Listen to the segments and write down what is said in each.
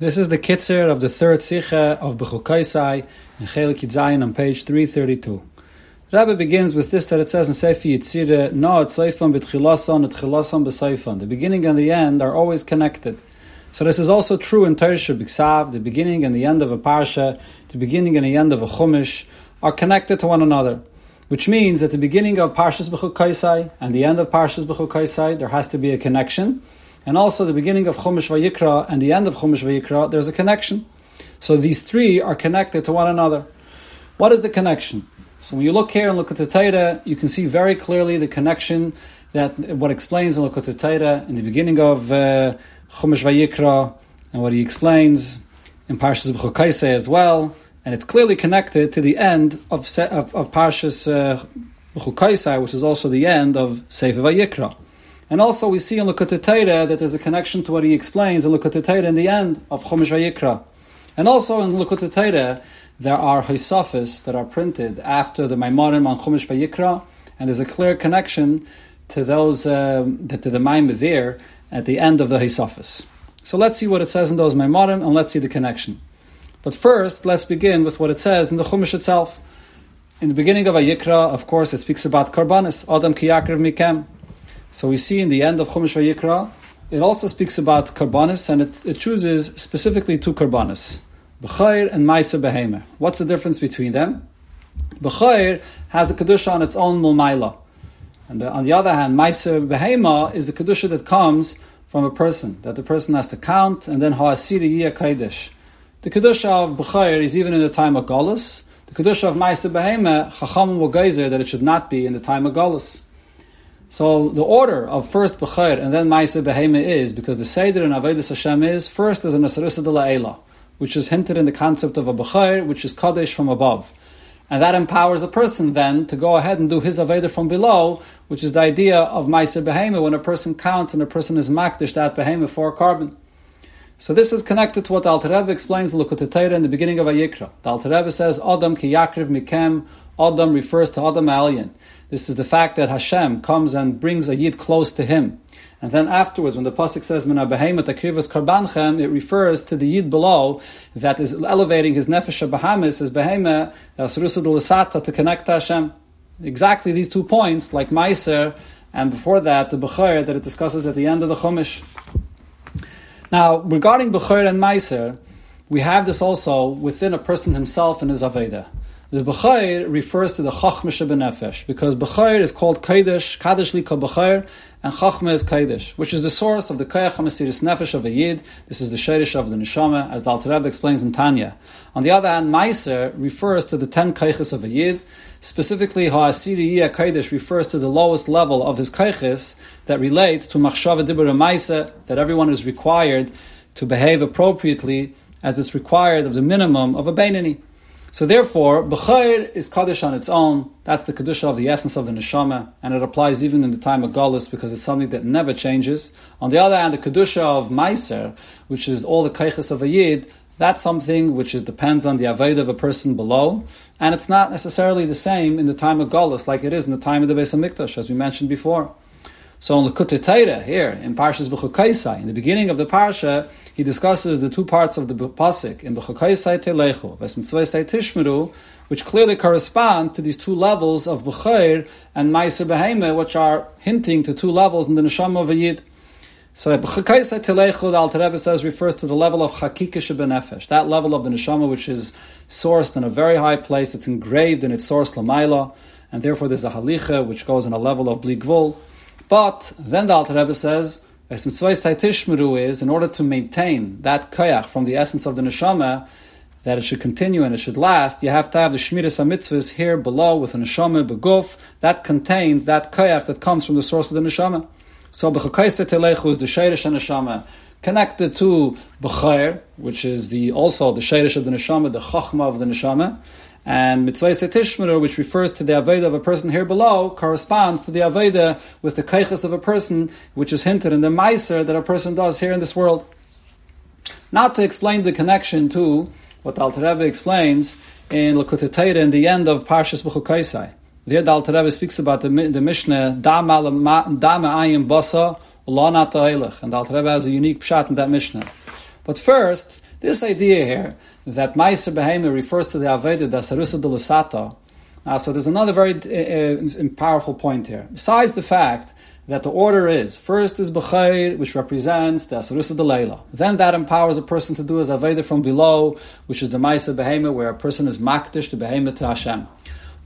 This is the Kitzer of the third Sikha of Bechukaisai in Chelik Yitzayin on page 332. Rabbi begins with this that it says in Sefer Yitzire, No, Seifan b'tchilasan, et chilasan b'seifan. The beginning and the end are always connected. So this is also true in Tersha B'Ksav, the beginning and the end of a Parsha, the beginning and the end of a Chumash, are connected to one another. Which means that the beginning of Parshas B'chukaisai and the end of Parshas B'chukaisai, there has to be a connection and also the beginning of Chumash Vayikra and the end of Chumash Vayikra, there's a connection. So these three are connected to one another. What is the connection? So when you look here and look at the Torah, you can see very clearly the connection that what explains in Lukat Torah in the beginning of uh, Chumash Vayikra and what he explains in Parshas B'chukaisei as well, and it's clearly connected to the end of of, of Parshas uh, which is also the end of Sefer Vayikra. And also we see in Torah that there's a connection to what he explains in Torah in the end of Chumash Vayikra. And also in Torah there are Hisafis that are printed after the Maimonim on Chumash Vayikra, and there's a clear connection to those um, to the Maimah there at the end of the Hisafis. So let's see what it says in those Maimonim and let's see the connection. But first, let's begin with what it says in the Chumash itself. In the beginning of Vayikra, of course, it speaks about Karbanis, Adam Kiyakriv Mikem. So we see in the end of Chumash Vayikra, it also speaks about karbanis, and it, it chooses specifically two karbanis, B'chayr and Maisa Behema. What's the difference between them? B'chayr has a kedusha on its own mulmaila, and the, on the other hand, Maisa Behema is a kedusha that comes from a person that the person has to count, and then Ha'asiri Yiyah Kaidish. The kedusha of B'chayr is even in the time of Golas. The kedusha of Maisa Behema, Chacham will that it should not be in the time of Golas. So the order of first Bechayr and then Maisa Behema is because the Seder in Avedis Hashem is first as a Nasarisa de La'ela, which is hinted in the concept of a Bechayr, which is Kaddish from above. And that empowers a person then to go ahead and do his Aveda from below, which is the idea of Maisa Behema when a person counts and a person is Makdish that Behema for korban. So this is connected to what Alter Rebbe explains in in the beginning of Ayikra. The Alter Rebbe says, Adam ki yakriv mikem, Adam refers to Adam alien. This is the fact that Hashem comes and brings a Yid close to him. And then afterwards, when the pasuk says "Mina behemoth akrivas karbanchem," it refers to the yid below that is elevating his nefesh bahamis as behema uh, asrusa delisata to connect to Hashem. Exactly these two points, like Meiser, and before that the Bechor that it discusses at the end of the Chumash. Now, regarding Bechor and Meiser, we have this also within a person himself and his Aveda. The Bechayr refers to the Chachma Shebenefesh because Bechayr is called Kaidish, Kaddish Li Bechayr, and Chachma is Kaidish, which is the source of the Kayach HaMesiris Nefesh of a Yid. This is the Sherish of the Neshama, as the Alter Rebbe explains in Tanya. On the other hand, Meiser refers to the ten Kaychis of a Yid. Specifically, Ha'asiri Yiyah Kaidish refers to the lowest level of his Kaychis that relates to Machshava Dibur Meiser, that everyone is required to behave appropriately as it's required of the minimum of a Bainani. So therefore, B'chayr is Kaddish on its own. That's the Kedusha of the essence of the Neshama, and it applies even in the time of Galus because it's something that never changes. On the other hand, the Kedusha of Meiser, which is all the Kaiches of a Yid, that's something which is, depends on the Aved of a person below, and it's not necessarily the same in the time of Galus like it is in the time of the Beis HaMikdash, as we mentioned before. So in Likutei Torah, here in Parshas B'chukaisai, in the beginning of the Parsha, he discusses the two parts of the pasuk in B'chukaisai Telechu, Vesmitzvaisai Tishmeru, which clearly correspond to these two levels of B'chair and Meiser Beheme, which are hinting to two levels in the Neshama of a Yid. So B'chukaisai Telechu, the Alter Rebbe says, refers to the level of Chakika Shebenefesh, that level of the Neshama which is sourced in a very high place, it's engraved in its source Lamaila, and therefore there's a Halicha which goes in a level of Bligvul. But then the Alter Rebbe says, is in order to maintain that koyach from the essence of the neshama, that it should continue and it should last, you have to have the Shmiras HaMitzvahs here below with a neshama beguf that contains that koyach that comes from the source of the neshama. So b'chakaisa telechu is the sheirish neshama connected to b'chair, which is the also the sheirish of the neshama, the chachma of the neshama, and mitzvah tishmeru, which refers to the aveda of a person here below, corresponds to the aveda with the kaichas of a person, which is hinted in the meiser that a person does here in this world. Not to explain the connection to what Alter Rebbe explains in Lakutei Torah in the end of Parshas B'chukaisai. There, the Alter Rebbe speaks about the, the Mishnah Da Ma'ayim Basa and the Alter Rebbe has a unique pshat in that Mishnah. But first, This idea here that Meiser Behema refers to the Aveda Dasarusa Lasata. Uh, so there's another very uh, uh, powerful point here. Besides the fact that the order is first is B'chayr, which represents the Asarusa de Leila. Then that empowers a person to do his Aveda from below, which is the Meiser Behema, where a person is Makdish, the Behema to Hashem.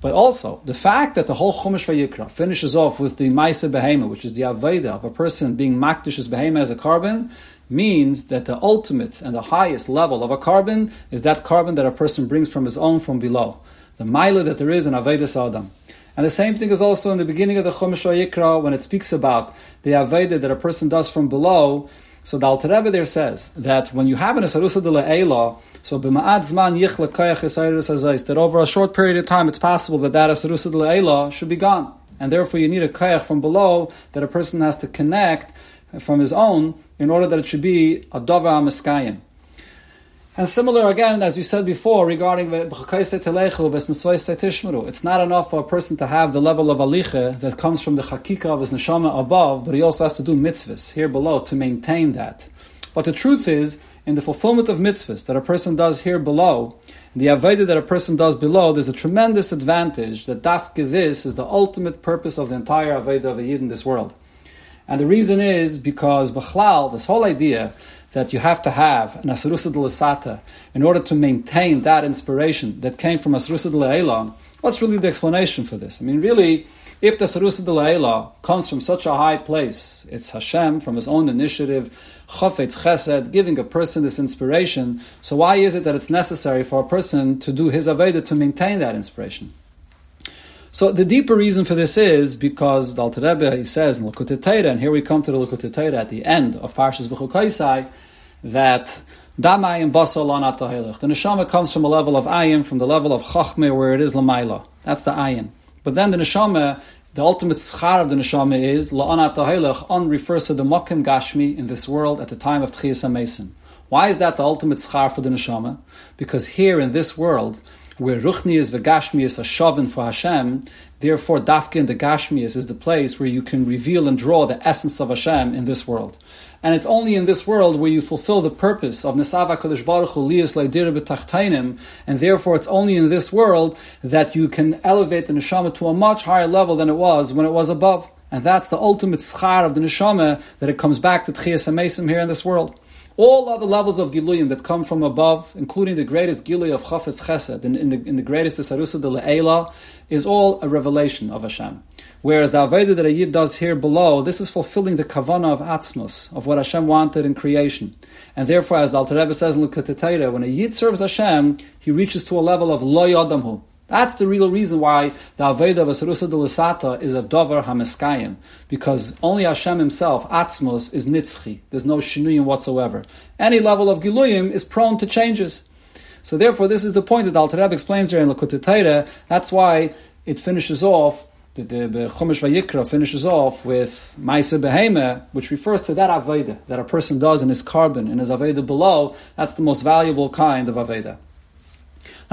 But also, the fact that the whole Chumash Vayikra finishes off with the Maisa Behema, which is the Aveda of a person being Makdish's Behema as a korban, means that the ultimate and the highest level of a korban is that korban that a person brings from his own from below. The Maila that there is in Aveda Adam. And the same thing is also in the beginning of the Chumash Vayikra when it speaks about the Aveda that a person does from below. So the Alter Rebbe there says that when you have an Asarusa de Le'ela, so b'ma'ad zman yichle koyach that over a short period of time it's possible that that asarusa le'ela should be gone. And therefore you need a koyach from below that a person has to connect from his own in order that it should be a davar amaskayim. And similar again, as we said before, regarding it's not enough for a person to have the level of alicha that comes from the chakika of his neshama above, but he also has to do mitzvahs here below to maintain that. But the truth is, in the fulfillment of mitzvahs that a person does here below, the avodah that a person does below, there's a tremendous advantage that dafke this is the ultimate purpose of the entire avodah of a yid in this world. And the reason is because b'chlal, this whole idea that you have to have an asrusa de in order to maintain that inspiration that came from asrusa de what's really the explanation for this? I mean, really, if the Sarusa de comes from such a high place, it's Hashem from his own initiative, Chofetz Chesed, giving a person this inspiration. So why is it that it's necessary for a person to do his Aveda to maintain that inspiration? So the deeper reason for this is because the Alter Rebbe, he says in Likutei Torah, and here we come to the Likutei Torah at the end of Parshas B'chukaisai, that Damai and Basal The neshama comes from a level of ayin, from the level of chachme, where it is lamaila. That's the ayin. But then the neshama, the ultimate schar of the neshama is la'anat ha'ilach. On refers to the mokim gashmi in this world at the time of tchias mason. Why is that the ultimate schar for the neshama? Because here in this world, where ruchni is v'gashmi is a shovin for Hashem, therefore dafkin in the gashmi is the place where you can reveal and draw the essence of Hashem in this world. And it's only in this world where you fulfill the purpose of Nesava Kadosh Baruch Hu B'Tachtainim, and therefore it's only in this world that you can elevate the neshama to a much higher level than it was when it was above. And that's the ultimate schar of the neshama, that it comes back to Tchias HaMesim here in this world. All other levels of Giluyim that come from above, including the greatest Giluy of Chafetz Chesed, in, in, the, in the greatest Sarusa de Le'ela, is all a revelation of Hashem. Whereas the Aveda that a Yid does here below, this is fulfilling the kavana of Atzmos, of what Hashem wanted in creation. And therefore, as the Alter Rebbe says in Lukat when a Yid serves Hashem, he reaches to a level of Lo Yadamhu. That's the real reason why the Aveda of Asarusa de Lusata is a Dover Hameskayim. Because only Hashem himself, Atzmos, is Nitzchi. There's no Shinuyim whatsoever. Any level of Giluyim is prone to changes. So therefore, this is the point that Alter Rebbe explains here in Lakut That's why it finishes off the, the, the Chumash Vayikra finishes off with Maisa Behema, which refers to that Aveda that a person does in his korban, in his Aveda below. That's the most valuable kind of Aveda.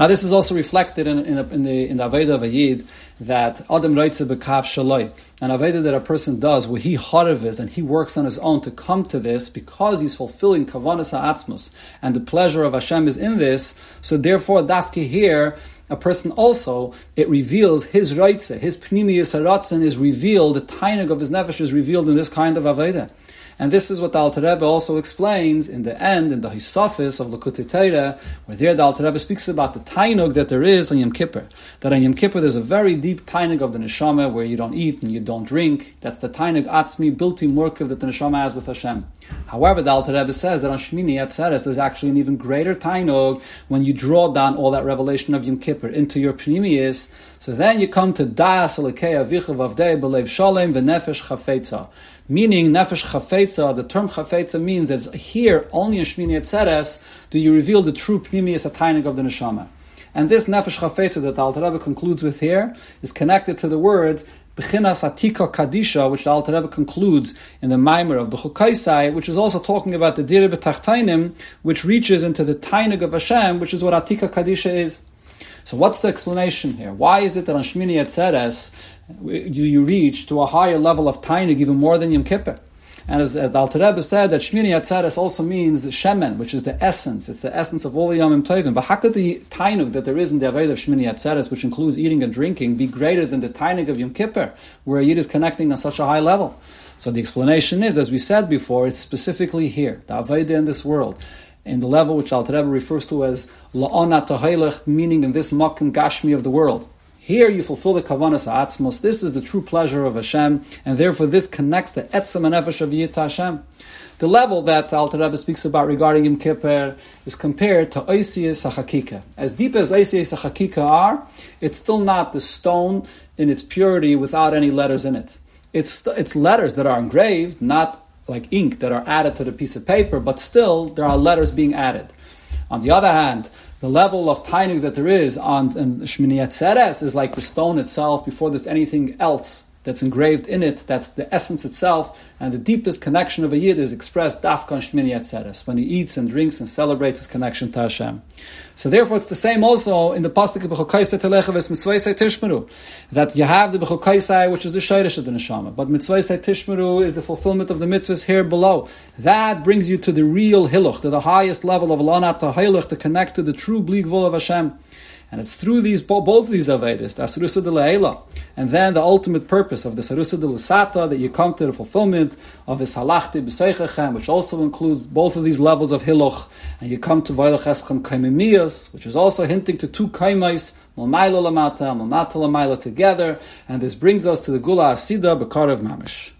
Now, this is also reflected in, in, in the in the Aveda of a that Adam Reitze Bekav Shaloi, an Aveda that a person does where he haravis and he works on his own to come to this because he's fulfilling Kavanas Atzmus and the pleasure of Hashem is in this. So, therefore, Dafke here a person also, it reveals his raitze, his pnimius haratzen is revealed, the tainig of his nefesh is revealed in this kind of aveda. And this is what the Alter Rebbe also explains in the end, in the Hisafis of Lakutei Torah, where there the Alter Rebbe speaks about the tainug that there is on Yom Kippur. That on Yom Kippur there's a very deep tainug of the neshama where you don't eat and you don't drink. That's the tainug atzmi, built-in murkav that the neshama has with Hashem. However, the Alter Rebbe says that on Shmini Atzeres there's actually an even greater tainug when you draw down all that revelation of Yom Kippur into your pnimius. So then you come to Das Alekei Avichav Avdei Belev Shalem V'Nefesh Chafetza. Meaning, nefesh chafetza, the term chafetza means that here, only in Shmini Atzeres, do you reveal the true pnimius atainik of the neshama. And this nefesh chafetza that the Alter Rebbe concludes with here is connected to the words Bechinas Atika Kadisha, which the Alter Rebbe concludes in the Maimer of Bechukaisai, which is also talking about the B'Tachtainim, which reaches into the Tainig of Hashem, which is what Atika Kadisha is. So what's the explanation here? Why is it that on Shmini Atzeres you, you reach to a higher level of Tainig even more than Yom Kippur? And as, as the Alter Rebbe said, that Shmini Atzeres also means Shemen, which is the essence. It's the essence of all the Yomim Tovim. But how could the Tainug that there is in the Aved of Shmini Atzeres, which includes eating and drinking, be greater than the Tainug of Yom Kippur, where Yid is connecting on such a high level? So the explanation is, as we said before, it's specifically here, the Aveda in this world in the level which Alter Rebbe refers to as la'ona tahaylech, meaning in this makim gashmi of the world. Here you fulfill the kavanas atzmos. This is the true pleasure of Hashem, and therefore this connects the etzem and nefesh of Yit Hashem. The level that Alter Rebbe speaks about regarding Yom Kippur is compared to Oisius HaChakika. As deep as Oisius HaChakika are, it's still not the stone in its purity without any letters in it. It's, it's letters that are engraved, not like ink that are added to the piece of paper, but still there are letters being added. On the other hand, the level of tainug that there is on Shmini Atzeres is like the stone itself before there's anything else that's engraved in it, that's the essence itself, and the deepest connection of a Yid is expressed dafkan shmini atzeres, when he eats and drinks and celebrates his connection to Hashem. So therefore it's the same also in the pasuk of tishmeru, that you have the B'chokaisai, which is the shayrish of the neshama, but mitzvaysai tishmeru is the fulfillment of the mitzvahs here below. That brings you to the real hiluch, to the highest level of lanat to to connect to the true bleak of Hashem. And it's through these both of these Avedis, the Asarusa de Le'ela, and then the ultimate purpose of the Sarusa de Lasata, that you come to the fulfillment of the Salachti B'Seichechem, which also includes both of these levels of Hiloch, and you come to Vailach Eschem Kaimimias, which is also hinting to two Kaimais, Malmaila Lamata, Malmata Lamaila together, and this brings us to the Gula Asida Bakar of Mamish.